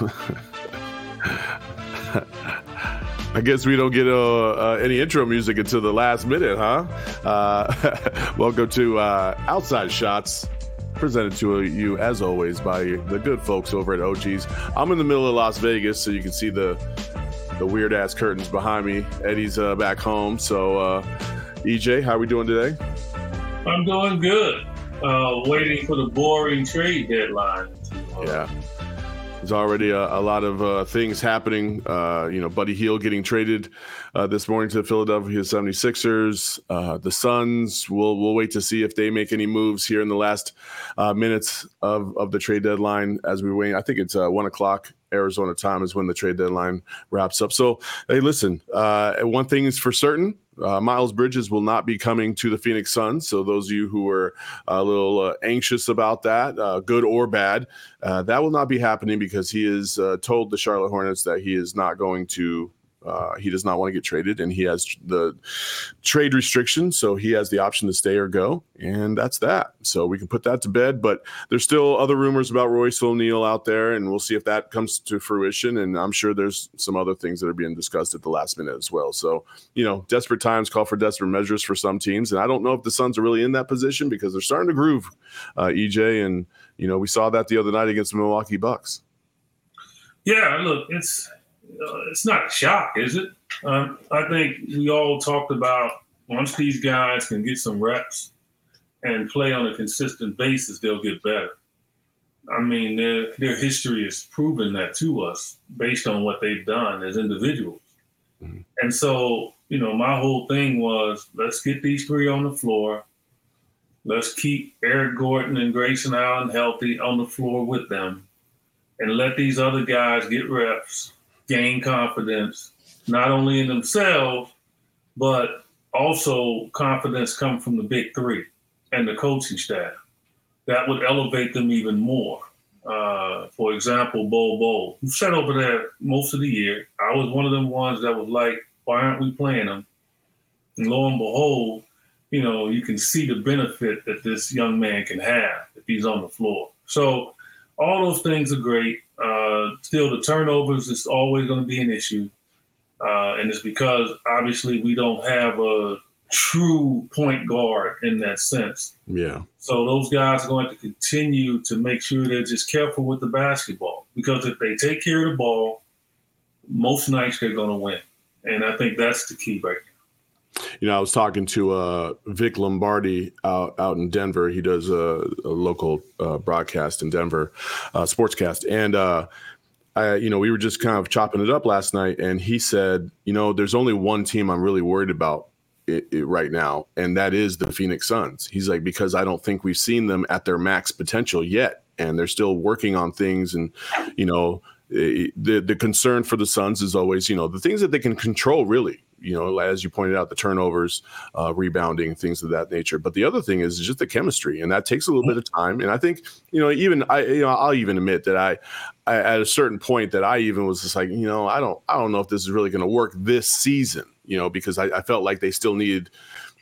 I guess we don't get uh, uh, any intro music until the last minute, huh? Uh, welcome to uh, Outside Shots, presented to you as always by the good folks over at OGeez. I'm in the middle of Las Vegas, so you can see the the weird ass curtains behind me. Eddie's uh, back home, so uh, EJ, how are we doing today? I'm doing good. waiting for the boring trade deadline. Yeah. There's already a, a lot of uh, things happening. Uh, you know, Buddy Hield getting traded uh, this morning to the Philadelphia 76ers. Uh, the Suns, we'll, we'll wait to see if they make any moves here in the last uh, minutes of, of the trade deadline as we wait. I think it's uh, 1 o'clock Arizona time is when the trade deadline wraps up. So, hey, listen, one thing is for certain uh, Miles Bridges will not be coming to the Phoenix Suns. So those of you who are a little uh, anxious about that, uh, good or bad, uh, that will not be happening because he has uh, told the Charlotte Hornets that he is not going to uh, he does not want to get traded, and he has the trade restriction, so he has the option to stay or go, and that's that. So we can put that to bed. But there's still other rumors about Royce O'Neale out there, and we'll see if that comes to fruition. And I'm sure there's some other things that are being discussed at the last minute as well. So you know, desperate times call for desperate measures for some teams, and I don't know if the Suns are really in that position because they're starting to groove, uh, EJ, and you know we saw that the other night against the Milwaukee Bucks. Yeah, look, it's uh, it's not a shock, is it? Um, I think we all talked about once these guys can get some reps and play on a consistent basis, they'll get better. I mean, their their history has proven that to us based on what they've done as individuals. Mm-hmm. And so, you know, my whole thing was let's get these three on the floor. Let's keep Eric Gordon and Grayson Allen healthy on the floor with them and let these other guys get reps gain confidence, not only in themselves, but also confidence come from the big three and the coaching staff. That would elevate them even more. Uh, for example, Bol Bol, who sat over there most of the year. I was one of them ones that was like, why aren't we playing him? And lo and behold, you know, you can see the benefit that this young man can have if he's on the floor. So all those things are great. Uh, still, the turnovers is always going to be an issue, uh, and it's because obviously we don't have a true point guard in that sense. Yeah. So those guys are going to continue to make sure they're just careful with the basketball because if they take care of the ball, most nights they're going to win, and I think that's the key right you know, I was talking to uh, Vic Lombardi out, out in Denver. He does a, a local uh, broadcast in Denver, uh, sportscast, and uh, I, you know, we were just kind of chopping it up last night, and he said, you know, there's only one team I'm really worried about it, it right now, and that is the Phoenix Suns. He's like, because I don't think we've seen them at their max potential yet, and they're still working on things, and you know. The the concern for the Suns is always, you know, the things that they can control really you know, as you pointed out, the turnovers, uh, rebounding, things of that nature. But the other thing is just the chemistry, and that takes a little bit of time. And I think, you know, even I, you know, I'll even admit that I, I at a certain point that I even was just like, you know, I don't, I don't know if this is really going to work this season, you know, because I, I felt like they still needed,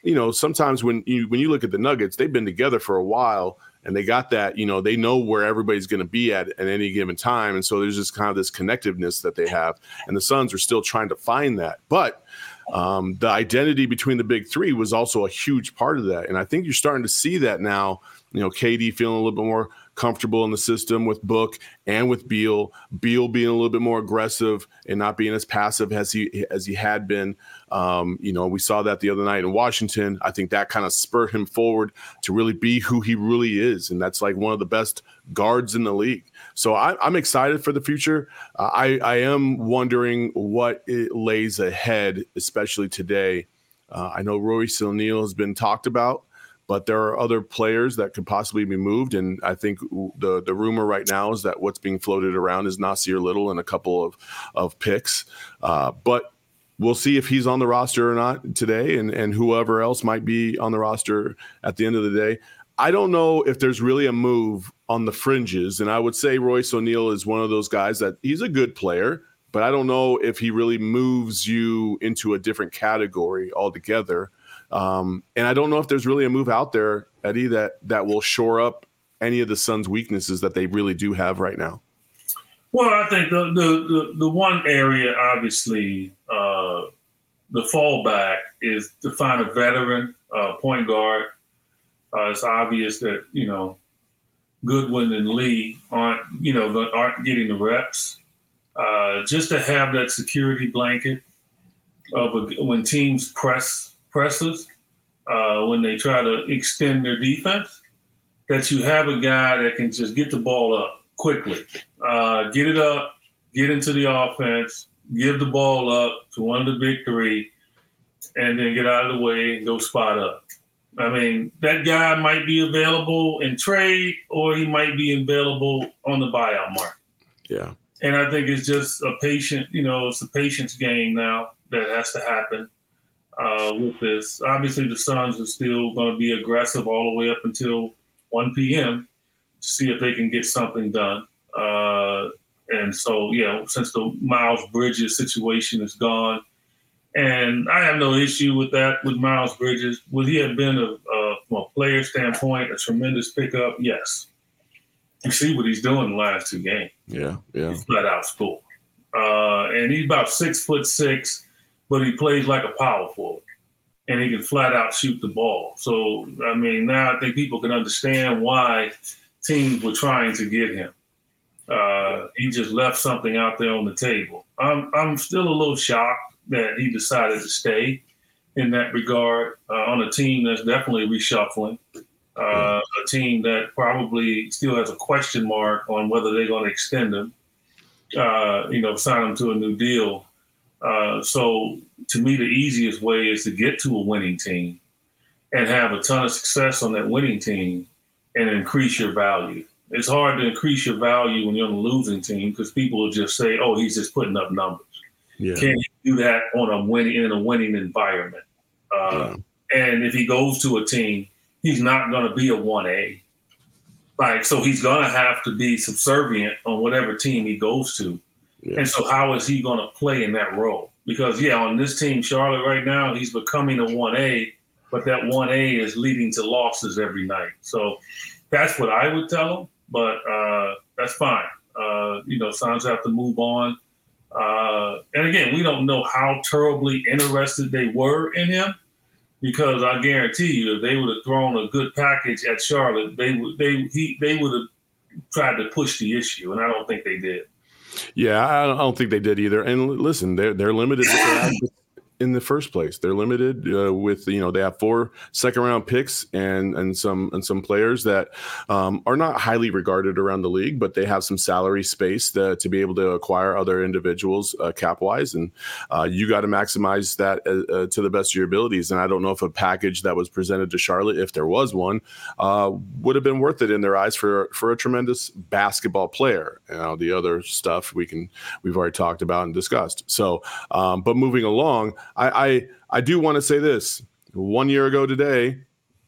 you know, sometimes when you when you look at the Nuggets, they've been together for a while and they got that you know they know where everybody's going to be at at any given time and so there's just kind of this connectiveness that they have and the suns are still trying to find that but um, the identity between the big three was also a huge part of that and i think you're starting to see that now you know KD feeling a little bit more comfortable in the system with Book and with Beal. Beal being a little bit more aggressive and not being as passive as he as he had been. Um, you know, we saw that the other night in Washington. I think that kind of spurred him forward to really be who he really is, and that's like one of the best guards in the league. So I, am excited for the future. Uh, I I am wondering what it lays ahead, especially today. Uh, I know Royce O'Neale has been talked about but there are other players that could possibly be moved. And I think the the rumor right now is that what's being floated around is Nassir Little and a couple of of picks. Uh, but we'll see if he's on the roster or not today, and and whoever else might be on the roster at the end of the day. I don't know if there's really a move on the fringes, and I would say Royce O'Neale is one of those guys that he's a good player, but I don't know if he really moves you into a different category altogether. Um, and I don't know if there's really a move out there, Eddie, that that will shore up any of the Suns' weaknesses that they really do have right now. Well, I think the the the, the one area, obviously, uh, the fallback is to find a veteran uh, point guard. Uh, it's obvious that you know Goodwin and Lee aren't you know aren't getting the reps. Uh, just to have that security blanket of a, when teams press presses uh, when they try to extend their defense, that you have a guy that can just get the ball up quickly, uh, get it up, get into the offense, give the ball up to one of the big three, and then get out of the way and go spot up. I mean, that guy might be available in trade or he might be available on the buyout market. Yeah. And I think it's just a patient, you know, it's a patience game now that has to happen uh, with this. Obviously, the Suns are still going to be aggressive all the way up until 1 p.m. to see if they can get something done. Uh, and so, yeah, since the Miles Bridges situation is gone, and I have no issue with that with Miles Bridges. Would he have been, a, a, from a player standpoint, a tremendous pickup? Yes. You see what he's doing the last two games. Yeah, yeah. He's flat out score. Uh, and he's about six foot six but he plays like a power forward and he can flat out shoot the ball. So, I mean, now I think people can understand why teams were trying to get him. Uh, he just left something out there on the table. I'm, I'm still a little shocked that he decided to stay in that regard uh, on a team that's definitely reshuffling. Uh, a team that probably still has a question mark on whether they're going to extend him, uh, you know, sign him to a new deal. Uh, so to me, the easiest way is to get to a winning team and have a ton of success on that winning team and increase your value. It's hard to increase your value when you're on a losing team because people will just say, "Oh, he's just putting up numbers." Yeah. Can he do that on a winning in a winning environment? Uh, yeah. And if he goes to a team, he's not going to be a one A. Like so, he's going to have to be subservient on whatever team he goes to yeah. And so, how is he going to play in that role? Because, yeah, on this team, Charlotte, right now, he's becoming a 1A, but that 1A is leading to losses every night. So, that's what I would tell him, but uh, that's fine. Uh, you know, Suns have to move on. Uh, and again, we don't know how terribly interested they were in him because I guarantee you, if they would have thrown a good package at Charlotte, they would they he they would have tried to push the issue, and I don't think they did. Yeah, I don't think they did either. And listen, they're they're limited in the first place. They're limited uh, with you know they have four second round picks and and some and some players that um, are not highly regarded around the league, but they have some salary space to, to be able to acquire other individuals uh, cap wise, and uh, you got to maximize that uh, uh, to the best of your abilities. And I don't know if a package that was presented to Charlotte, if there was one, uh, would have been worth it in their eyes for for a tremendous basketball player. You know the other stuff we can we've already talked about and discussed. So, um, but moving along. I I, I do want to say this. One year ago today,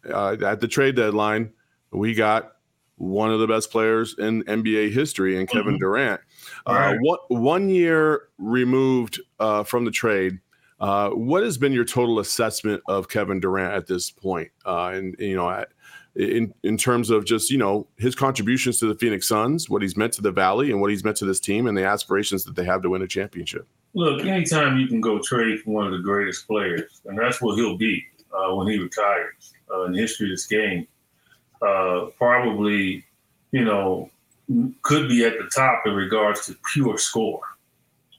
uh, at the trade deadline, we got one of the best players in NBA history, and Kevin mm-hmm. Durant. Uh, right. what one year removed uh, from the trade. Uh, what has been your total assessment of Kevin Durant at this point? Uh, and you know, in in terms of just you know his contributions to the Phoenix Suns, what he's meant to the Valley, and what he's meant to this team, and the aspirations that they have to win a championship. Look, anytime you can go trade for one of the greatest players, and that's what he'll be uh, when he retires uh, in the history of this game, uh, probably you know, could be at the top in regards to pure score.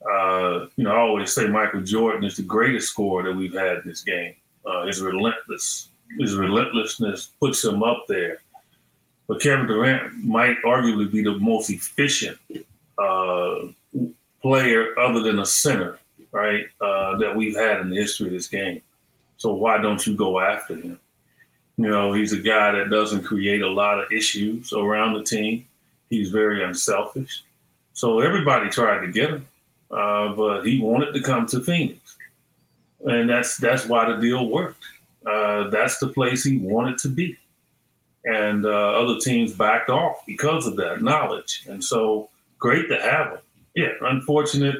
Uh, you know, I always say Michael Jordan is the greatest scorer that we've had in this game. Uh, his relentless, his relentlessness puts him up there. But Kevin Durant might arguably be the most efficient uh, player, other than a center, right, uh, that we've had in the history of this game. So why don't you go after him? You know, he's a guy that doesn't create a lot of issues around the team. He's very unselfish. So everybody tried to get him, uh, but he wanted to come to Phoenix, and that's that's why the deal worked. Uh, that's the place he wanted to be, and uh, other teams backed off because of that knowledge. And so, great to have him. Yeah, unfortunate.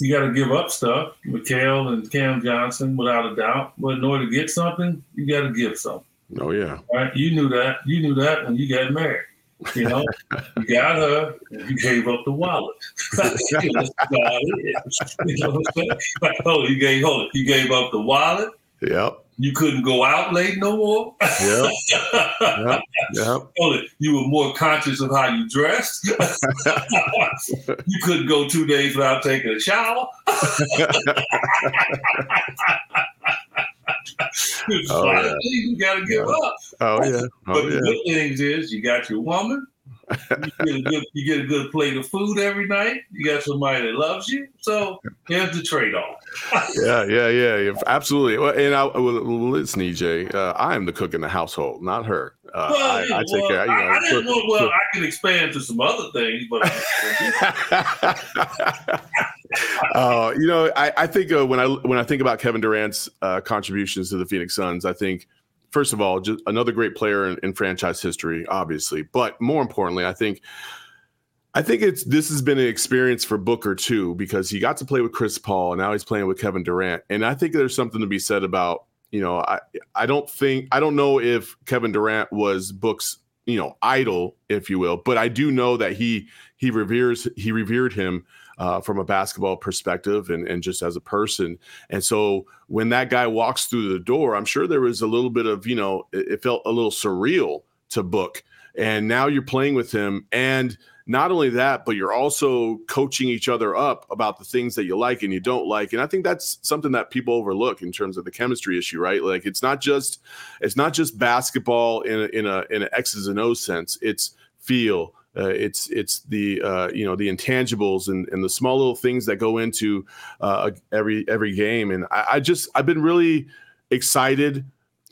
You got to give up stuff, Mikal and Cam Johnson, without a doubt. But in order to get something, you got to give something. Oh yeah. Right? You knew that. You knew that when you got married. You know, you got her, and you gave up the wallet. That's about it. You know what I'm saying? Oh, you gave hold it. You gave up the wallet. Yep. You couldn't go out late no more. Yep. Yep. Yep. You were more conscious of how you dressed. you couldn't go two days without taking a shower. Oh, yeah. you got to give up. Oh yeah. But Oh the good things is you got your woman. You get, a good, you get a good plate of food every night. You got somebody that loves you. So here's the trade off. Yeah, yeah, yeah, yeah, absolutely. And I, well, listen, EJ, uh, I am the cook in the household, not her. Uh, Well, I, I take well, care. You know, I, I so- well, I can expand to some other things, but uh, you know, I, I think uh, when I when I think about Kevin Durant's uh, contributions to the Phoenix Suns, I think first of all, just another great player in, in franchise history, obviously, but more importantly, I think. I think it's this has been an experience for Booker too because he got to play with Chris Paul and now he's playing with Kevin Durant and I think there's something to be said about you know I I don't think I don't know if Kevin Durant was Book's you know idol if you will but I do know that he he reveres he revered him uh, from a basketball perspective and, and just as a person. And so when that guy walks through the door, I'm sure there was a little bit of, you know, it, it felt a little surreal to book. And now you're playing with him. And not only that, but you're also coaching each other up about the things that you like and you don't like. And I think that's something that people overlook in terms of the chemistry issue, right? Like it's not just it's not just basketball in a, in a in an X's and O's sense. It's feel, uh, it's it's the uh, you know the intangibles and, and the small little things that go into uh, every every game. And I, I just I've been really excited,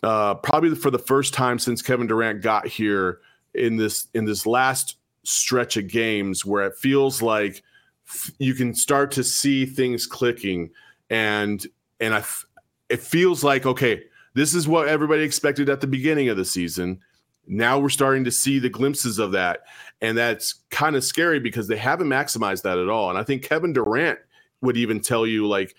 uh, probably for the first time since Kevin Durant got here in this in this last stretch of games where it feels like f- you can start to see things clicking and and I f- it feels like okay this is what everybody expected at the beginning of the season now we're starting to see the glimpses of that. And that's kind of scary because they haven't maximized that at all. And i think kevin durant would even tell you like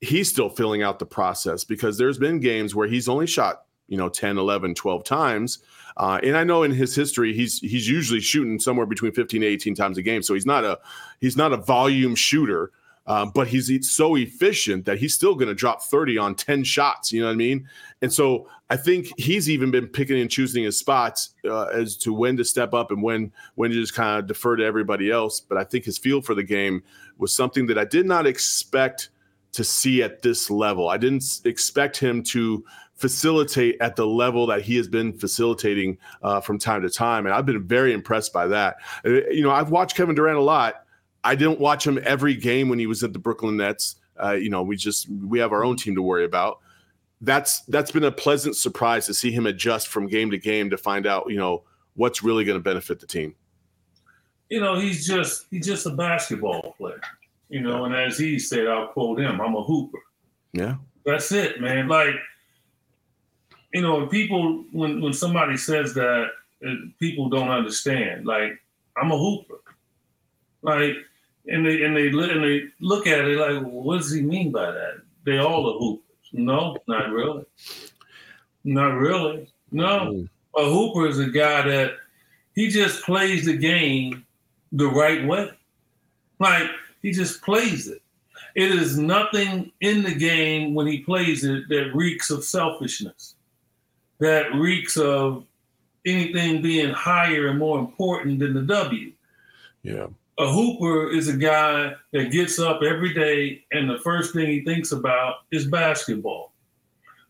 he's still filling out the process because there's been games where he's only shot you know 10 11 12 times. Uh, and i know in his history he's he's usually shooting somewhere between 15 to 18 times a game. So he's not a he's not a volume shooter um, but he's so efficient that he's still going to drop 30 on 10 shots. You know what I mean? And so I think he's even been picking and choosing his spots uh, as to when to step up and when when to just kind of defer to everybody else. But I think his feel for the game was something that I did not expect to see at this level. I didn't expect him to facilitate at the level that he has been facilitating uh, from time to time, and I've been very impressed by that. Uh, You know, I've watched Kevin Durant a lot. I didn't watch him every game when he was at the Brooklyn Nets. Uh, you know, we just we have our own team to worry about. That's that's been a pleasant surprise to see him adjust from game to game to find out, you know, what's really going to benefit the team. you know, he's just he's just a basketball player. You know, and as he said, I'll quote him, I'm a hooper. Yeah. That's it, man. Like, you know, people when when somebody says that, people don't understand. Like, I'm a hooper. Like, and they and they li- and they look at it like, what does he mean by that? They all are hoopers. No, not really. Not really. No. Mm. A hooper is a guy that he just plays the game the right way. Like he just plays it. It is nothing in the game when he plays it that reeks of selfishness, that reeks of anything being higher and more important than the W. Yeah. A hooper is a guy that gets up every day and the first thing he thinks about is basketball.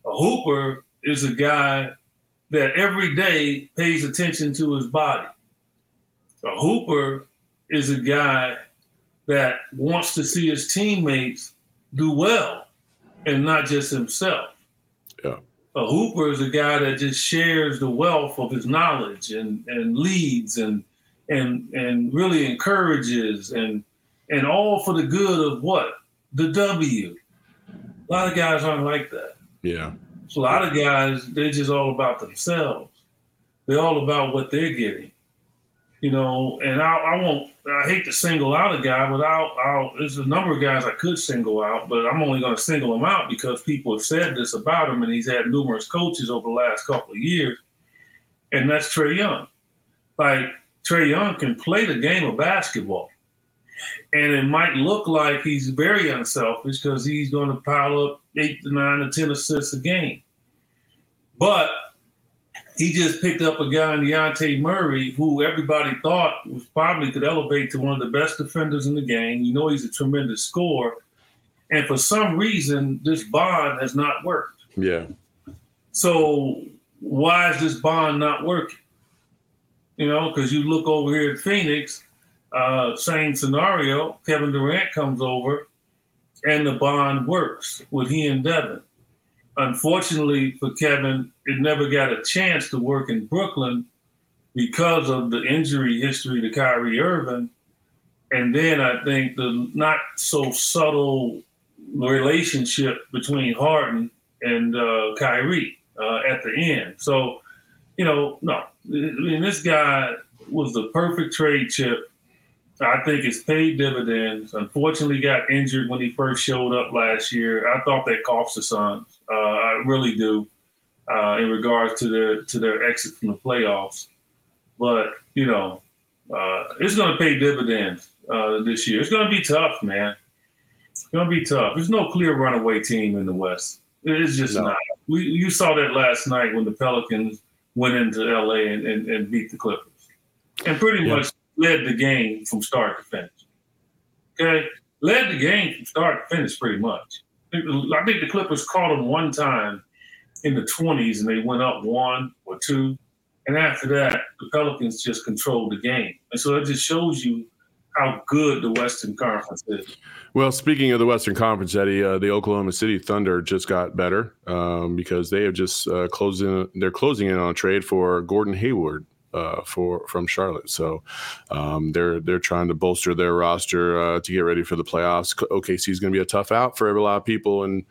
A hooper is a guy that every day pays attention to his body. A hooper is a guy that wants to see his teammates do well and not just himself. Yeah. A hooper is a guy that just shares the wealth of his knowledge and, and leads and and and really encourages and and all for the good of what? The W. A lot of guys aren't like that. Yeah. So a lot of guys, they're just all about themselves. They're all about what they're getting. You know, and I, I won't. I hate to single out a guy, but I'll, I'll. There's a number of guys I could single out, but I'm only going to single him out because people have said this about him, and he's had numerous coaches over the last couple of years, and that's Trae Young. Like Trae Young can play the game of basketball, and it might look like he's very unselfish because he's going to pile up eight to nine to ten assists a game, but he just picked up a guy in Dejounte Murray who everybody thought was probably could elevate to one of the best defenders in the game. You know he's a tremendous scorer. And for some reason, this bond has not worked. Yeah. So why is this bond not working? You know, because you look over here at Phoenix, uh, same scenario. Kevin Durant comes over, and the bond works with he and Devin. Unfortunately for Kevin, it never got a chance to work in Brooklyn because of the injury history to Kyrie Irving. And then I think the not so subtle relationship between Harden and uh, Kyrie uh, at the end. So, you know, no, I mean, this guy was the perfect trade chip. I think it's paid dividends. Unfortunately, got injured when he first showed up last year. I thought that cost the Suns. Uh, I really do, uh, in regards to their to their exit from the playoffs. But you know, uh, it's going to pay dividends uh, this year. It's going to be tough, man. It's going to be tough. There's no clear runaway team in the West. It's just No. not. We you saw that last night when the Pelicans went into LA and, and, and beat the Clippers, and pretty Yeah. much led the game from start to finish. Okay, led the game from start to finish, pretty much. I think the- I think the Clippers caught them one time in the 20s, and they went up one or two, and after that, the Pelicans just controlled the game, and so it just shows you how good the Western Conference is. Well, speaking of the Western Conference, Eddie, uh, the Oklahoma City Thunder just got better um, because they have just uh, closed in. They're closing in on a trade for Gordon Hayward uh, for from Charlotte. So um, they're they're trying to bolster their roster uh, to get ready for the playoffs. OKC is going to be a tough out for a lot of people, and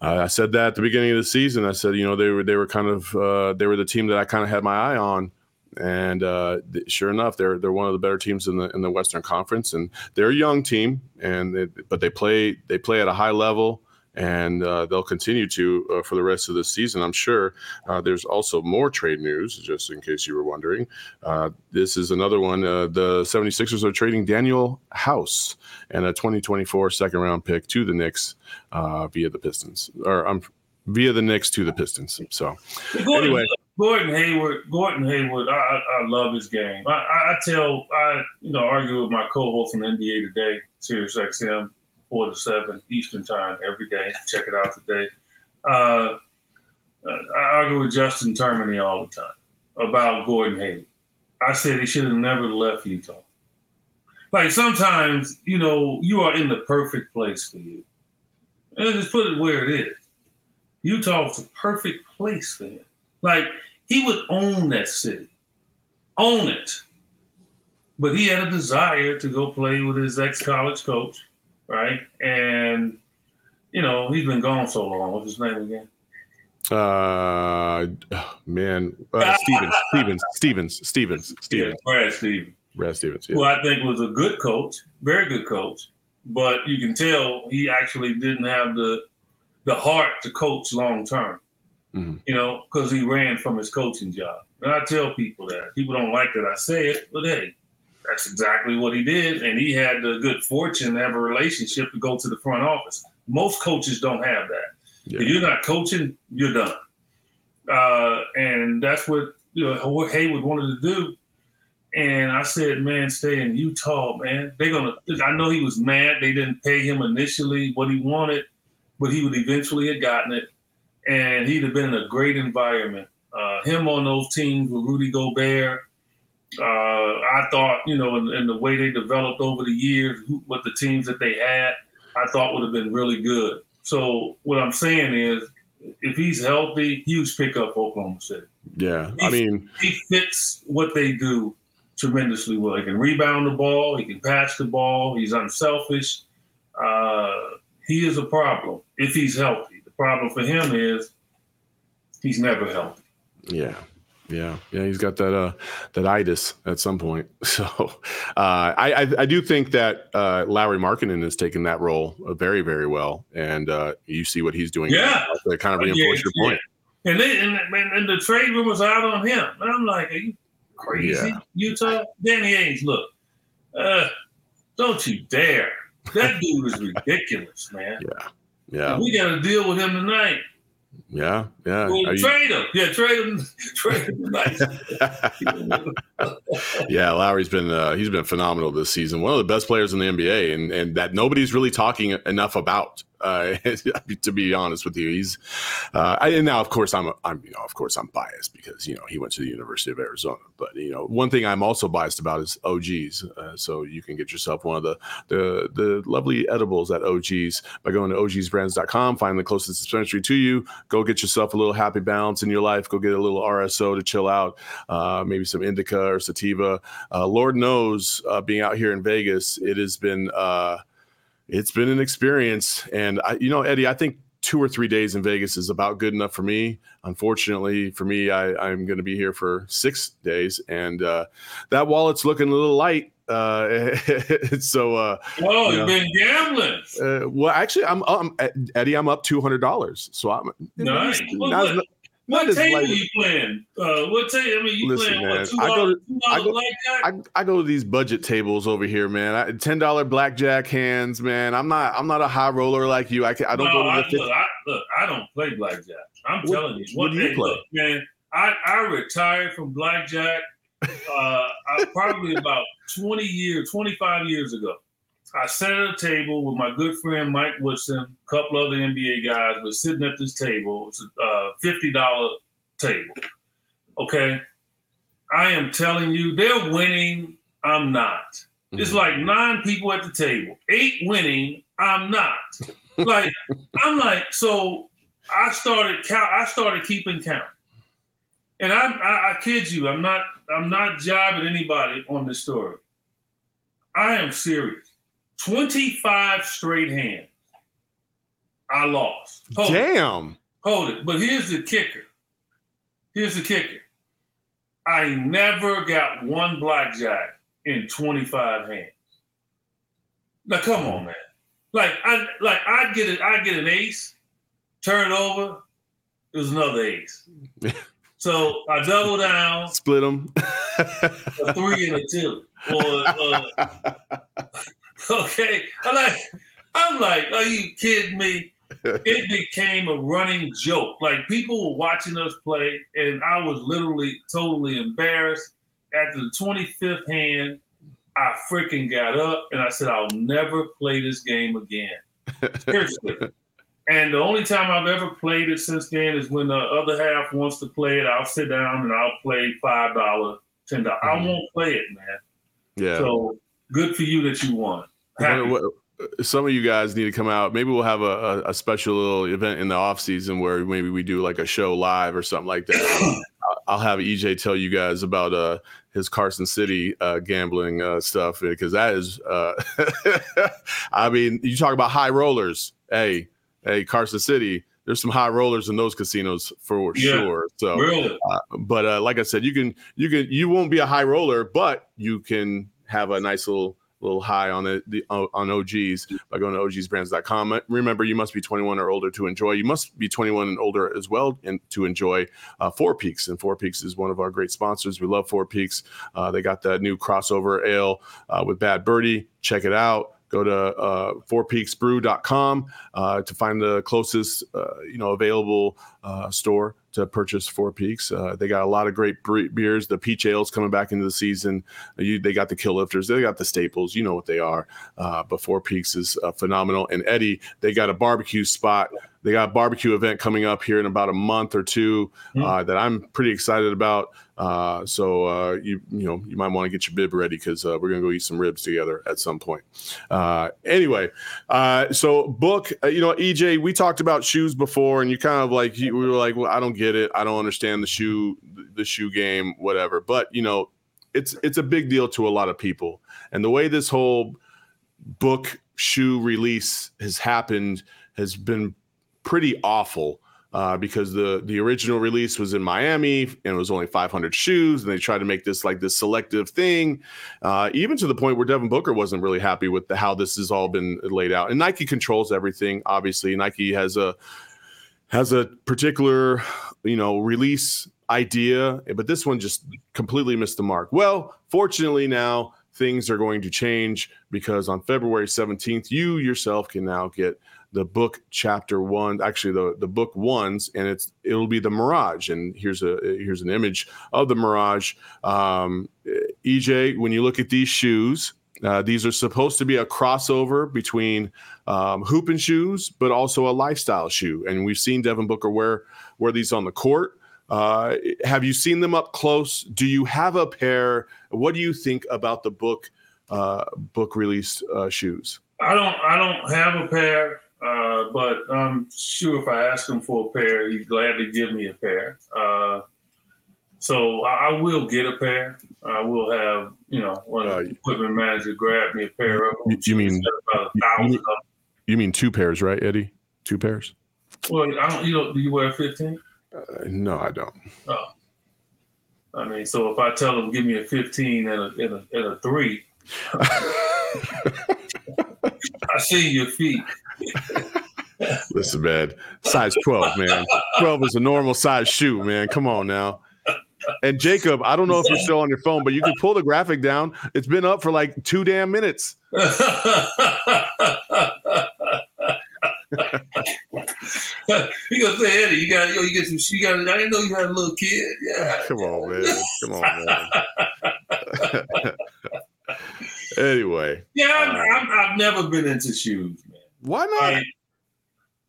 I said that at the beginning of the season. I said, you know, they were they were kind of uh, they were the team that I kind of had my eye on. And uh, th- sure enough, they're they're one of the better teams in the in the Western Conference, and they're a young team, and they, but they play they play at a high level, and uh, they'll continue to uh, for the rest of the season. I'm sure. Uh, there's also more trade news, just in case you were wondering. Uh, this is another one. Uh, the 76ers are trading Danuel House and a 2024 second round pick to the Knicks uh, via the Pistons, or um, via the Knicks to the Pistons. So Anyway. Gordon Hayward, Gordon Hayward, I, I, love his game. I, I, tell, I you know, argue with my co-host on NBA Today, Sirius XM, four to seven Eastern Time every day. Check it out today. Uh, I argue with Justin Termine all the time about Gordon Hayward. I said he should have never left Utah. Like sometimes, you know, you are in the perfect place for you. And just put it where it is. Utah was the perfect place for him. Like he would own that city, own it. But he had a desire to go play with his ex-college coach, right? And you know he's been gone so long. What's his name again? Uh, man, uh, Stevens, Stevens, Stevens, Stevens, Stevens, Yeah, Brad Stevens, Brad Stevens. who I think was a good coach, very good coach. But you can tell he actually didn't have the the heart to coach long term. Mhm. You know, because he ran from his coaching job. And I tell people that people don't like that I say it, but hey, that's exactly what he did. And he had the good fortune to have a relationship to go to the front office. Most coaches don't have that. Yeah. If you're not coaching, you're done. Uh, and that's what you know Hayward wanted to do. And I said, man, stay in Utah, man. They're gonna. I know he was mad they didn't pay him initially what he wanted, but he would eventually have gotten it, and he'd have been in a great environment. Uh, him on those teams with Rudy Gobert. Uh, I thought, you know, in, in, the way they developed over the years, who, what the teams that they had, I thought would have been really good. So what I'm saying is, if he's healthy, huge pickup for Oklahoma City. Yeah, he, I mean, he fits what they do tremendously well. He can rebound the ball. He can pass the ball. He's unselfish. Uh, he is a problem if he's healthy. Problem for him is he's never healthy. Yeah. Yeah, yeah, he's got that uh that itis at some point. So uh, I, I, I do think that uh, Lauri Markkanen has taken that role very very well, and uh, you see what he's doing. Yeah, to kind of reinforce yeah, your point. Yeah. And, they, and and the trade rumors out on him. And I'm like, are you crazy, yeah. Utah? Danny Ainge, look, uh, don't you dare! That dude is ridiculous, man. Yeah, yeah. we got to deal with him tonight. Yeah, yeah. Well, trade him. Yeah, trade him. Trade him. Nice. yeah, Lauri's been uh, he's been phenomenal this season. One of the best players in the NBA, and and that nobody's really talking enough about. Uh, to be honest with you, he's uh, I, and now of course I'm I'm you know of course I'm biased because you know he went to the University of Arizona. But you know one thing I'm also biased about is OGeez. Uh, so you can get yourself one of the the the lovely edibles at OGeez by going to ogsbrands.com. Find the closest dispensary to you. Go get yourself a little happy balance in your life. Go get a little RSO to chill out. Uh, maybe some indica or sativa. Uh, Lord knows, uh, being out here in Vegas, it has been it's been an experience. And I, you know, Eddie, I think two or three days in Vegas is about good enough for me. Unfortunately, for me, I, am going to be here for six days, and uh, that wallet's looking a little light. Uh, so, uh, oh, you have been gambling. Uh, well, actually, I'm, I'm Eddie. I'm up two hundred dollars. So I'm nice. Not, not, what table like, you playing? Uh, what table? I mean, you listen, playing man, what? Two I go to, I go, I, I, go to these budget tables over here, man. Ten dollar blackjack hands, man. I'm not. I'm not a high roller like you. I can, I don't no, go to the. I, look, I, look, I don't play blackjack. I'm what, telling you. What, what do you play, look, man? I, I retired from blackjack. Uh, I, probably about twenty years, twenty five years ago. I sat at a table with my good friend Mike Woodson, a couple other NBA guys were sitting at this table. It's a uh, $50 table. Okay. I am telling you, they're winning. I'm not. Mm-hmm. It's like nine people at the table, eight winning. I'm not. like, I'm like, so I started count. I started keeping count. And I, I, I kid you, I'm not, I'm not jabbing anybody on this story. I am serious. 25 straight hands. I lost. Hold Damn. It. Hold it. But here's the kicker. Here's the kicker. I never got one blackjack in 25 hands. Now come on, man. Like I like I'd get it, I'd get an ace, turn it over, it was another ace. so I double down, split them, a three and a two, or uh, Okay. I'm like, I'm like, are you kidding me? it became a running joke. Like people were watching us play, and I was literally totally embarrassed. After the 25th hand, I freaking got up and I said, I'll never play this game again. Seriously. And the only time I've ever played it since then is when the other half wants to play it. I'll sit down and I'll play $5, $10. Mm-hmm. I won't play it, man. Yeah. So good for you that you won some of you guys need to come out. Maybe we'll have a, a, special little event in the off season where maybe we do like a show live or something like that. I'll have EJ tell you guys about uh, his Carson City uh, gambling uh, stuff because that is, uh, I mean, you talk about high rollers. Hey, hey, Carson City. There's some high rollers in those casinos for yeah, sure. So, really? Uh, but uh, like I said, you can, you can, you won't be a high roller, but you can have a nice little little high on the, the uh, on OGeez by going to ogsbrands.com. Remember, you must be 21 or older to enjoy. You must be 21 and older as well and to enjoy uh, Four Peaks. And Four Peaks is one of our great sponsors. We love Four Peaks. Uh, they got that new crossover ale uh, with Bad Birdie. Check it out go to uh, fourpeaksbrew.com uh, to find the closest uh, you know available uh, store to purchase Four Peaks. Uh, they got a lot of great beers. The peach ales coming back into the season. You, they got the Kilt Lifters. They got the staples. You know what they are. Uh, but Four Peaks is uh, phenomenal. And Eddie, they got a barbecue spot they got a barbecue event coming up here in about a month or two mm-hmm. uh, that I'm pretty excited about. Uh, so uh, you you know you might want to get your bib ready because uh, we're gonna go eat some ribs together at some point. Uh, anyway, uh, so book you know EJ, we talked about shoes before, and you kind of like we were like, well, I don't get it, I don't understand the shoe the shoe game, whatever. But you know, it's it's a big deal to a lot of people, and the way this whole book shoe release has happened has been pretty awful uh, because the the original release was in Miami and it was only 500 shoes, and they tried to make this like this selective thing, uh, even to the point where Devin Booker wasn't really happy with the, how this has all been laid out. And Nike controls everything. Obviously, Nike has a has a particular you know release idea, but this one just completely missed the mark. Well, fortunately now things are going to change because on February 17th, you yourself can now get the book chapter one, actually the the book ones, and it's it'll be the Mirage. And here's a here's an image of the Mirage. Um, EJ, when you look at these shoes, uh, these are supposed to be a crossover between um, and shoes, but also a lifestyle shoe. And we've seen Devin Booker wear wear these on the court. Uh, have you seen them up close? Do you have a pair? What do you think about the book uh, book released uh, shoes? I don't. I don't have a pair. Uh, but I'm sure if I ask him for a pair, he'd gladly give me a pair. Uh, so I, I, will get a pair. I will have, you know, one of the uh, equipment manager grab me a pair of them. You mean, you, you mean two pairs, right, Eddie? Two pairs? Well, I don't, you know, do you wear 15? Uh, no, I don't. Oh. I mean, so if I tell them give me a 15 and a, and a, and a three, I see your feet. Listen, man, size 12, man. 12 is a normal size shoe, man. Come on now. And Jacob, I don't know if you're still on your phone, but you can pull the graphic down. It's been up for like two damn minutes. you gonna say, Eddie, you got you get some you got I didn't know you had a little kid. Yeah. Come on, man. Come on, man. anyway. Yeah, i have never been into shoes, man. Why not?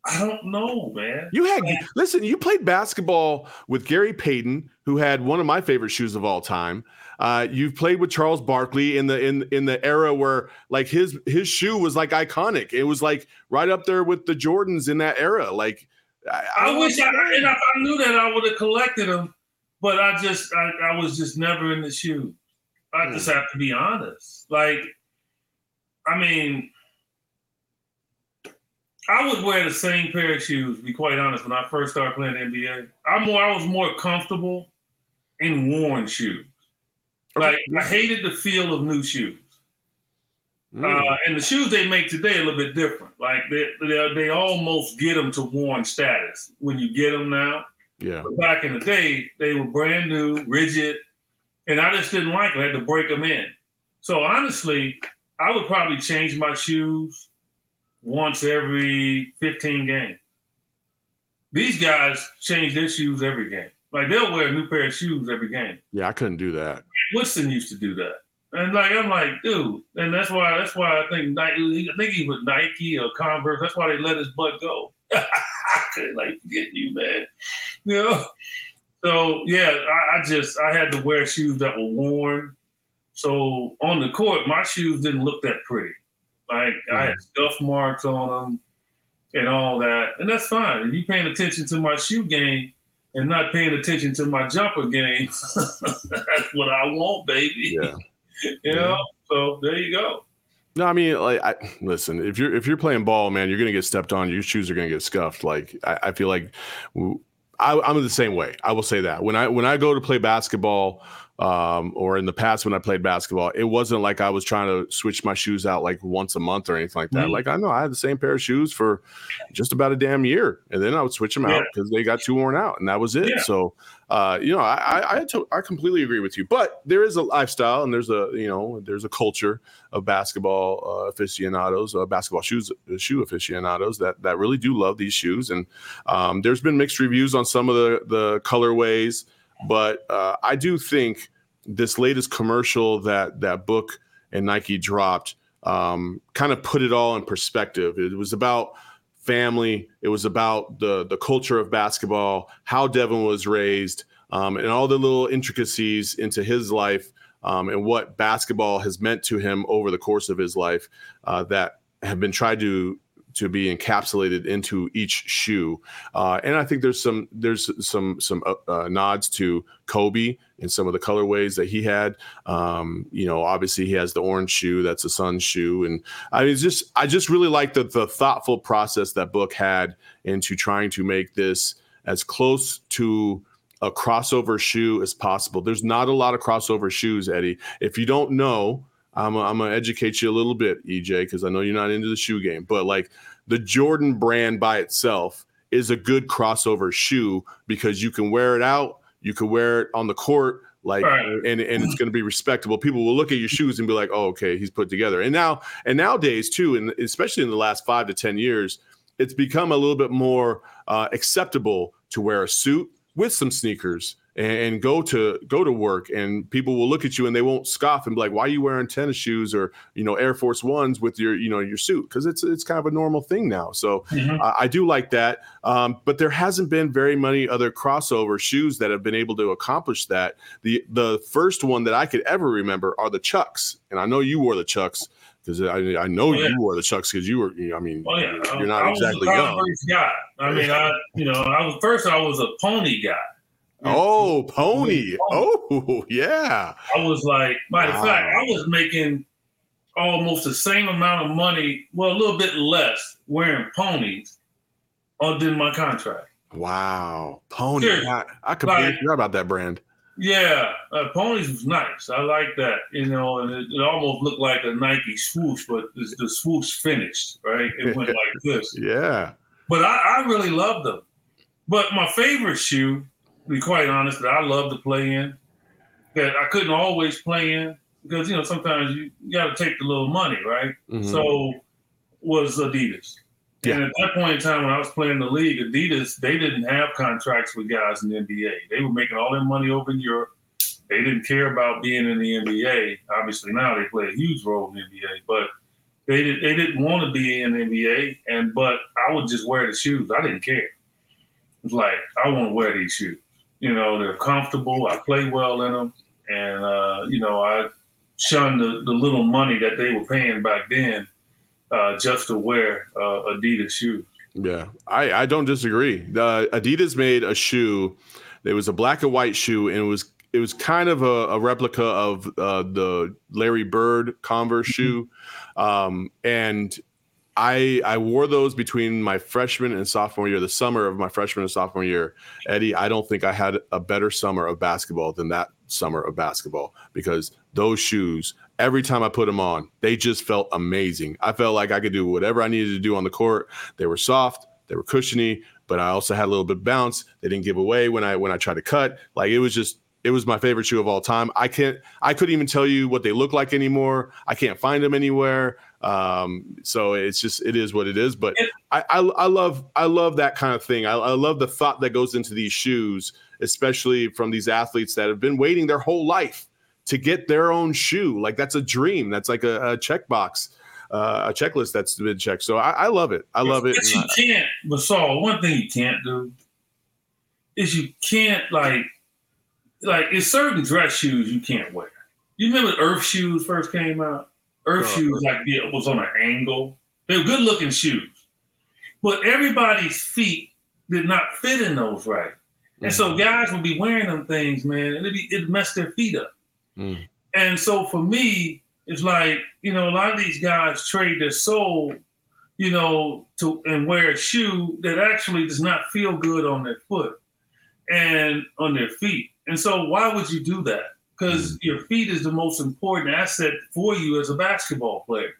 I don't know, man. You had listen. You played basketball with Gary Payton, who had one of my favorite shoes of all time. Uh, you've played with Charles Barkley in the in in the era where like his his shoe was like iconic. It was like right up there with the Jordans in that era. Like I, I, I wish I, and I knew that I would have collected them, but I just I, I was just never in the shoe. I hmm. just have to be honest. Like, I mean, I would wear the same pair of shoes. be quite honest, when I first started playing NBA, I'm more. I was more comfortable in worn shoes. Like I hated the feel of new shoes. Mm. Uh, and the shoes they make today are a little bit different. Like they, they, they almost get them to worn status when you get them now. Yeah. But back in the day, they were brand new, rigid, and I just didn't like it. I had to break them in. So honestly, I would probably change my shoes once every 15 games. These guys change their shoes every game. Like they'll wear a new pair of shoes every game. Yeah, I couldn't do that. Woodson used to do that. And like I'm like, dude, and that's why that's why I think Nike, I think he was Nike or Converse. That's why they let his butt go. I couldn't like get you, man. You know. So yeah, I, I, just I had to wear shoes that were worn. So on the court, my shoes didn't look that pretty. Like. I had scuff marks on them and all that, and that's fine. If you paying attention to my shoe game and not paying attention to my jumper game, that's what I want, baby. Yeah. you yeah. know. So there you go. No, I mean, like, I, listen, if you're if you're playing ball, man, you're gonna get stepped on. Your shoes are gonna get scuffed. Like, I, I feel like I, am the same way. I will say that when I when I go to play basketball, um, or in the past when I played basketball, it wasn't like I was trying to switch my shoes out like once a month or anything like that. Mm-hmm. Like I know I had the same pair of shoes for just about a damn year, and then I would switch them yeah. out because they got too worn out, and that was it. Yeah. So, uh, you know, I I, I, to, I completely agree with you, but there is a lifestyle and there's a you know there's a culture of basketball uh, aficionados, uh, basketball shoes shoe aficionados that that really do love these shoes, and um, there's been mixed reviews on some of the the colorways. But uh, I do think this latest commercial that that book and Nike dropped um, kind of put it all in perspective. It was about family. It was about the the culture of basketball, how Devin was raised, um, and all the little intricacies into his life um, and what basketball has meant to him over the course of his life uh, that have been tried to to be encapsulated into each shoe. Uh, and I think there's some there's some some uh, uh, nods to Kobe in some of the colorways that he had. Um, you know, obviously he has the orange shoe that's a sun shoe, and I mean, just I just really like the the thoughtful process that book had into trying to make this as close to a crossover shoe as possible. There's not a lot of crossover shoes, Eddie. If you don't know I'm, I'm gonna educate you a little bit, EJ, because I know you're not into the shoe game, but like the Jordan brand by itself is a good crossover shoe because you can wear it out, you can wear it on the court, like right. and and it's going to be respectable people will look at your shoes and be like oh okay he's put together and now and nowadays too and especially in the last five to ten years it's become a little bit more uh, acceptable to wear a suit with some sneakers and, go to go to work and people will look at you and they won't scoff and be like why are you wearing tennis shoes or you know air force ones with your you know your suit because it's it's kind of a normal thing now so mm-hmm. uh, i do like that um, but there hasn't been very many other crossover shoes that have been able to accomplish that the the first one that i could ever remember are the chucks and i know you wore the chucks because I, I know oh, yeah. you wore the Chucks because you were I mean oh, yeah. you're not I exactly young. Guy. I mean I you know I was first I was a pony guy. Oh, pony. Oh, yeah. I was like, matter of wow. fact, I was making almost the same amount of money, well, a little bit less wearing ponies than my contract. Wow. Pony. I, I completely like, forgot about that brand. Yeah, uh, ponies was nice. I like that, you know, and it, it, almost looked like a Nike swoosh, but the, the swoosh finished, right? It went like this. Yeah. But I, I really loved them. But my favorite shoe be quite honest, that I love to play in, that I couldn't always play in because you know sometimes you, you got to take the little money, right? Mm-hmm. So was Adidas. Yeah. And at that point in time, when I was playing the league, Adidas they didn't have contracts with guys in the NBA. They were making all their money over in Europe. They didn't care about being in the NBA. Obviously, now they play a huge role in the NBA, but they did, they didn't want to be in the NBA. And but I would just wear the shoes. I didn't care. It's like I want to wear these shoes. You know, they're comfortable. I play well in them, and uh, you know, I shunned the, the little money that they were paying back then uh, just to wear uh, Adidas shoes. Yeah, I, I don't disagree. The Adidas made a shoe. It was a black and white shoe, and it was it was kind of a, a replica of uh, the Larry Bird Converse mm-hmm. shoe, um, and I I wore those between my freshman and sophomore year, the summer of my freshman and sophomore year. Eddie, I don't think I had a better summer of basketball than that summer of basketball because those shoes, every time I put them on, they just felt amazing. I felt like I could do whatever I needed to do on the court. They were soft, they were cushiony, but I also had a little bit of bounce. They didn't give away when I when I tried to cut. Like it was just it was my favorite shoe of all time. I can't I couldn't even tell you what they look like anymore. I can't find them anywhere. Um, so it's just it is what it is. But I, I, I love I love that kind of thing. I, I, love the thought that goes into these shoes, especially from these athletes that have been waiting their whole life to get their own shoe. Like that's a dream. That's like a, a checkbox. Uh, a checklist that's been checked. So I, I love it. I love it. But you can't, but Saul, one thing you can't do is you can't like, like it's certain dress shoes you can't wear. You remember Earth shoes first came out? Earth oh, shoes like yeah, was on an angle. They were good looking shoes, but everybody's feet did not fit in those right. And mm so mm-hmm. guys would be wearing them things, man, and it be it mess their feet up. Mm. And so for me, it's like you know a lot of these guys trade their soul, you know, to and wear a shoe that actually does not feel good on their foot and on their feet. And so why would you do that? Because mm. your feet is the most important asset for you as a basketball player.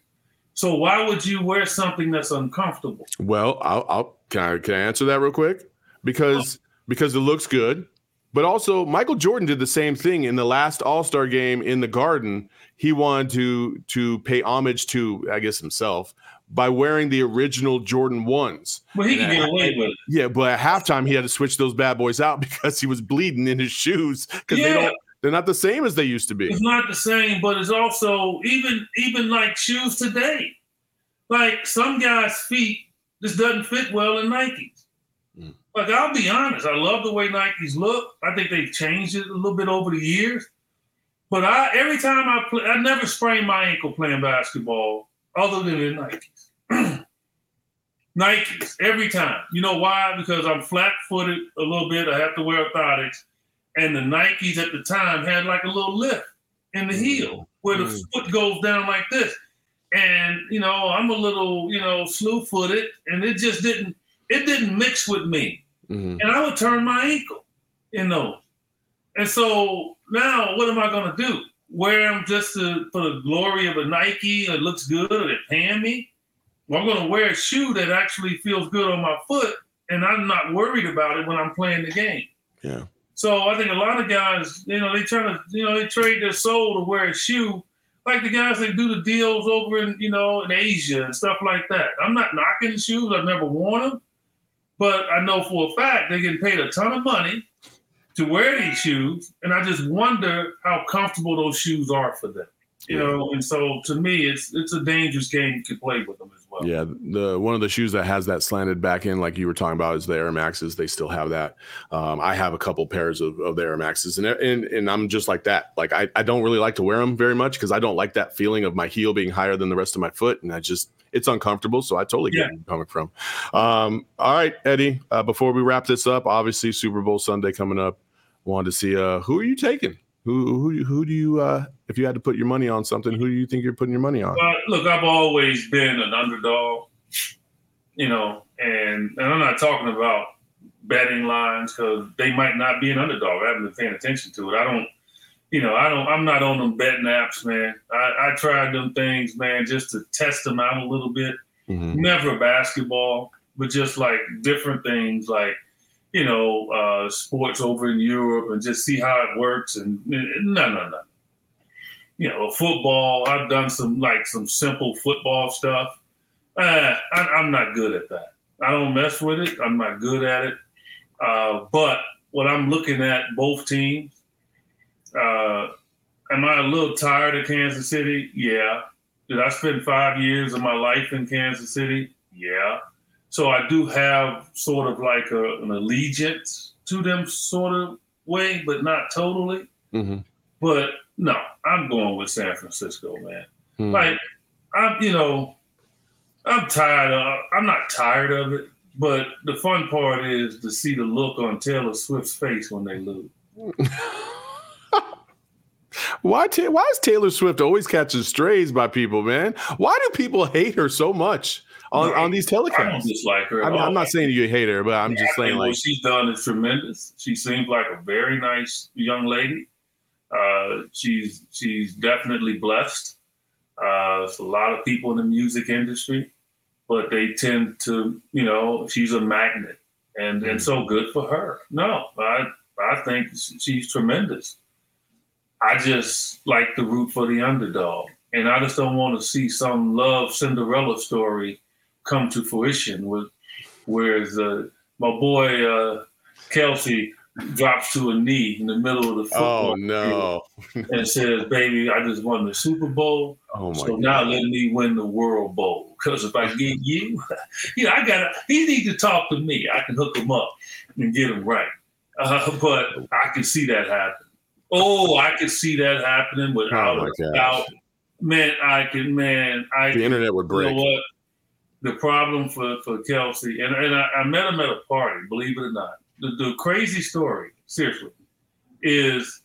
So why would you wear something that's uncomfortable? Well, I'll, I'll can I can I answer that real quick? Because because it looks good, but also Michael Jordan did the same thing in the last All Star game in the Garden. He wanted to to pay homage to I guess himself by wearing the original Jordan ones. Well, he can get away with it. Yeah, but at halftime he had to switch those bad boys out because he was bleeding in his shoes because yeah. they don't they're not the same as they used to be. It's not the same, but it's also even even like shoes today. Like some guys' feet just doesn't fit well in Nikes. Mm. Like I'll be honest, I love the way Nikes look. I think they've changed it a little bit over the years. But I every time I play, I never sprain my ankle playing basketball other than in Nikes. Nikes every time. You know why? Because I'm flat footed a little bit. I have to wear orthotics and the Nikes at the time had like a little lift in the heel where the mm. foot goes down like this. And you know, I'm a little, you know, slew footed, and it just didn't it didn't mix with me. Mm-hmm. And I would turn my ankle in those. And so now what am I gonna do? Wear them just to, for the glory of a Nike, it looks good, or they're paying me? Well, I'm gonna wear a shoe that actually feels good on my foot, and I'm not worried about it when I'm playing the game. Yeah. So I think a lot of guys, you know, they try to, you know, they trade their soul to wear a shoe, like the guys that do the deals over in, you know, in Asia and stuff like that. I'm not knocking the shoes. I've never worn them, but I know for a fact they're getting paid a ton of money to wear these shoes, and I just wonder how comfortable those shoes are for them. You know, and so to me, it's it's a dangerous game to play with them well. Yeah, the one of the shoes that has that slanted back in, like you were talking about, is the Air Maxes. They still have that. Um, I have a couple pairs of, of the Air Maxes, and, and and I'm just like that. Like I, I don't really like to wear them very much because I don't like that feeling of my heel being higher than the rest of my foot, and I just it's uncomfortable. So I totally get yeah. where you're coming from. Um, all right, Eddie. Uh, before we wrap this up, obviously Super Bowl Sunday coming up. Wanted to see uh, who are you taking? Who who who do you uh, if you had to put your money on something, who do you think you're putting your money on? Well, look, I've always been an underdog, you know, and and I'm not talking about betting lines because they might not be an underdog. I haven't been paying attention to it. I don't, you know, I don't. I'm not on them betting apps, man. I, I tried them things, man, just to test them out a little bit. Mm-hmm. Never basketball, but just like different things, like you know, uh, sports over in Europe and just see how it works. And no, no, no. You know, football. I've done some like some simple football stuff. Uh, I, am not good at that. I don't mess with it. I'm not good at it. Uh, but what I'm looking at both teams. Uh, am I a little tired of Kansas City? Yeah. Did I spend five years of my life in Kansas City? Yeah. So I do have sort of like a, an allegiance to them, sort of way, but not totally. Mm-hmm. But no, I'm going with San Francisco, man. Mm-hmm. Like I'm, you know, I'm tired of. I'm not tired of it, but the fun part is to see the look on Taylor Swift's face when they lose. why? Ta- why is Taylor Swift always catching strays by people, man? Why do people hate her so much? On, on these telecasts. I don't dislike her. I I'm not saying you hate her, but I'm yeah, just saying like what she's done is tremendous. She seems like a very nice young lady. Uh, she's she's definitely blessed. Uh, there's a lot of people in the music industry, but they tend to, you know, she's a magnet, and and so good for her. No, I I think she's tremendous. I just like to root for the underdog, and I just don't want to see some love Cinderella story come to fruition with whereas uh, my boy uh, Kelce drops to a knee in the middle of the football oh no. and says baby i just won the super bowl. Oh my so God. now let me win the world bowl. Because if i get you you know i gotta he need to talk to me. I can hook him up and get him right. Uh, but i can see that happen oh i can see that happening without oh man i can man i the internet would break you know the problem for, for Kelce, and, and I, I, met him at a party, believe it or not. The, the crazy story, seriously, is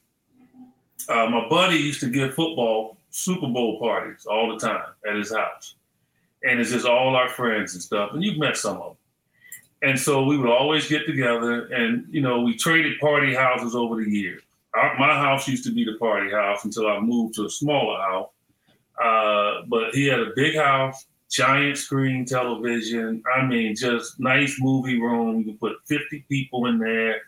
uh, my buddy used to give football Super Bowl parties all the time at his house. And it's just all our friends and stuff. And you've met some of them. And so we would always get together and, you know, we traded party houses over the years. our, my house used to be the party house until I moved to a smaller house. Uh, but he had a big house, giant screen television. I mean, just nice movie room. You can put 50 people in there.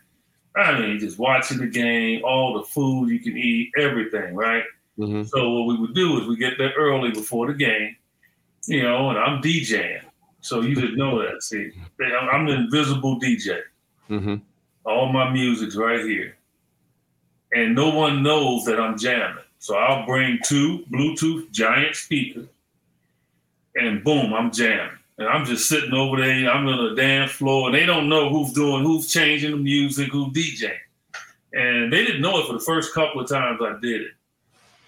I mean, just watching the game, all the food you can eat, everything, right? Mm-hmm. So what we would do is we get there early before the game, you know, and I'm DJing. So you didn't know that. See, I'm the invisible DJ. Mm-hmm. All my music's right here. And no one knows that I'm jamming. So I'll bring two Bluetooth giant speakers and boom, I'm jamming. And I'm just sitting over there, I'm on the dance floor, and they don't know who's doing, who's changing the music, who's DJing. And they didn't know it for the first couple of times I did it.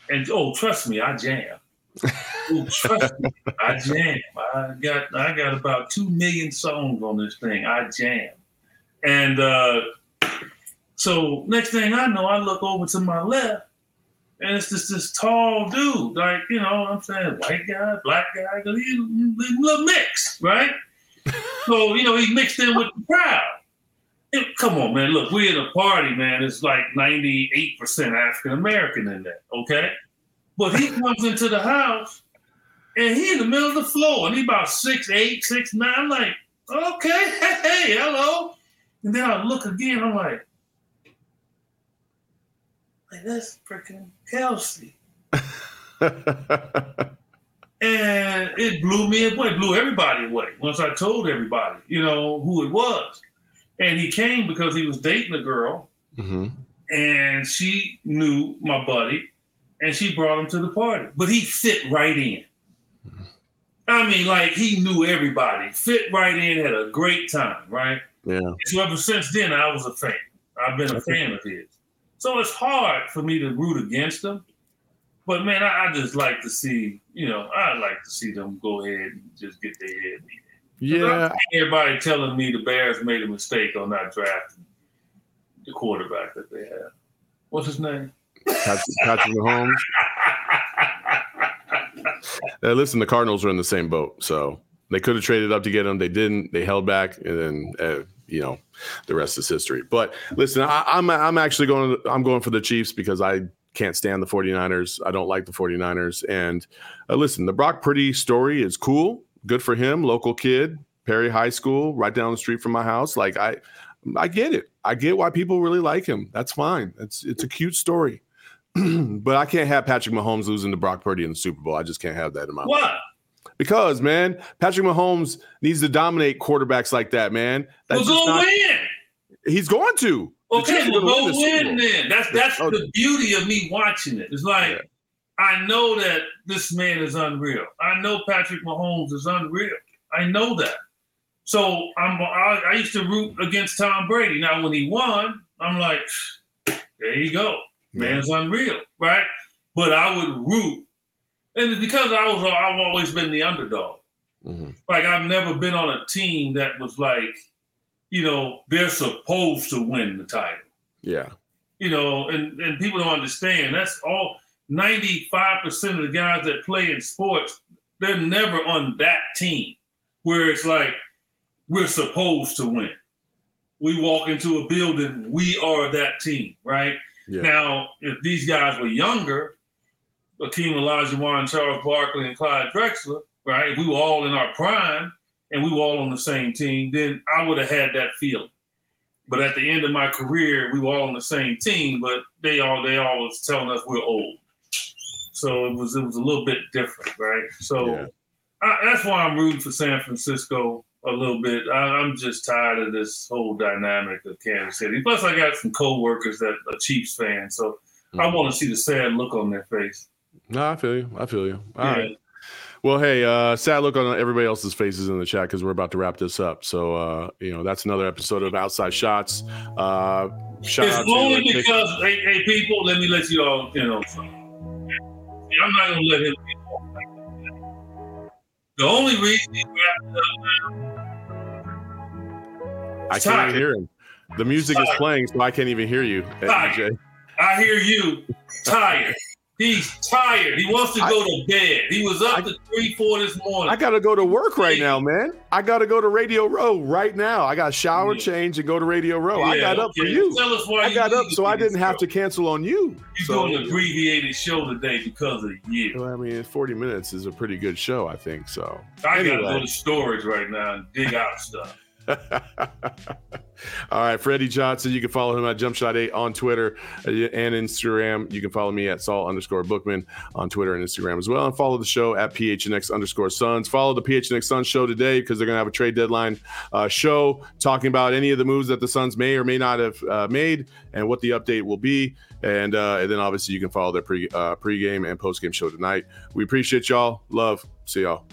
And oh, trust me, I jam. oh, trust me, I jam. I got I got about two million songs on this thing. I jam. And uh, so next thing I know, I look over to my left, and it's just this tall dude, like, you know what I'm saying? White guy, black guy, he's a little mixed, right? so, you know, he mixed in with the crowd. And come on, man. Look, we're in a party, man. It's like 98% African American in there, okay? But he comes into the house and he in the middle of the floor and he about six eight, six nine. I'm like, okay, hey, hey, hello. And then I look again, I'm like, like that's freaking Kelce. and it blew me away, blew everybody away once I told everybody, you know, who it was. And he came because he was dating a girl, mm-hmm. and she knew my buddy, and she brought him to the party. But he fit right in. I mean, like he knew everybody, fit right in, had a great time, right? Yeah. So ever since then, I was a fan. I've been a fan of his. So it's hard for me to root against them. But man, I, I just like to see, you know, I like to see them go ahead and just get their head beat. Yeah. Everybody telling me the Bears made a mistake on not drafting the quarterback that they have. What's his name? Patrick, Patrick Mahomes. Uh, listen, the Cardinals are in the same boat, so they could have traded up to get him. They didn't. They held back, and then uh, you know, the rest is history. But listen, I, I'm I'm actually going. I'm going for the Chiefs because I can't stand the 49ers. I don't like the 49ers. And uh, listen, the Brock Purdy story is cool. Good for him. Local kid, Perry High School, right down the street from my house. Like I, I get it. I get why people really like him. That's fine. It's it's a cute story. but I can't have Patrick Mahomes losing to Brock Purdy in the Super Bowl. I just can't have that in my What? Life. Because man, Patrick Mahomes needs to dominate quarterbacks like that, man. That's We'll go not, win. he's going to. Okay, well, gonna go win win then. That's that's Okay. the beauty of me watching it. It's like Yeah. I know that this man is unreal. I know Patrick Mahomes is unreal. I know that. So I'm I, I used to root against Tom Brady. Now when he won, I'm like, there you go. Man's unreal, right? But I would root, and because I was I've always been the underdog. Mhm. Like I've never been on a team that was like, you know, they're supposed to win the title. Yeah. You know, and, and people don't understand. That's all 95% of the guys that play in sports, they're never on that team where it's like we're supposed to win. We walk into a building, we are that team, right? Yeah. Now, if these guys were younger, Akeem Olajuwon, Charles Barkley, and Clyde Drexler, right? If we were all in our prime and we were all on the same team, then I would have had that feeling. But at the end of my career, we were all on the same team, but they all they all was telling us we're old. So it was it was a little bit different, right? So Yeah. I, that's why I'm rooting for San Francisco a little bit. I, I'm just tired of this whole dynamic of Kansas City. Plus, I got some coworkers that are Chiefs fans, so I Mhm. want to see the sad look on their face. No, I feel you. I feel you. All Yeah. right. Well, hey, uh, sad look on everybody else's faces in the chat because we're about to wrap this up. So, uh, you know, that's another episode of Outside Shots. Uh, shout It's out to only uh, because, hey, hey, people, let me let you all, you know, something. I'm not going to let him get off like that. The only reason he wrapped up I can't tired. hear him. The music is playing, so I can't even hear you, Tired. I hear you tired. He's tired. He wants to go to bed. He was up I, to three, four this morning. I got to go to work right now, man. I got to go to Radio Row right now. I got shower, yeah. change, and go to Radio Row. Yeah, I got up for you. Tell us why I got up so I didn't have to cancel on you. You're so, doing an abbreviated show today because of you. Well, I mean, 40 minutes is a pretty good show, I think. So I anyway. got to go to storage right now and dig out stuff. All right, Eddie Johnson. You can follow him at JumpShot8 on Twitter uh, and Instagram. You can follow me at Saul underscore Bookman on Twitter and Instagram as well. And follow the show at PHNX underscore Suns. Follow the PHNX Suns show today because they're going to have a trade deadline uh, show talking about any of the moves that the Suns may or may not have uh, made and what the update will be. And, uh, and then obviously you can follow their pre uh, pregame and postgame show tonight. We appreciate y'all. Love. See y'all.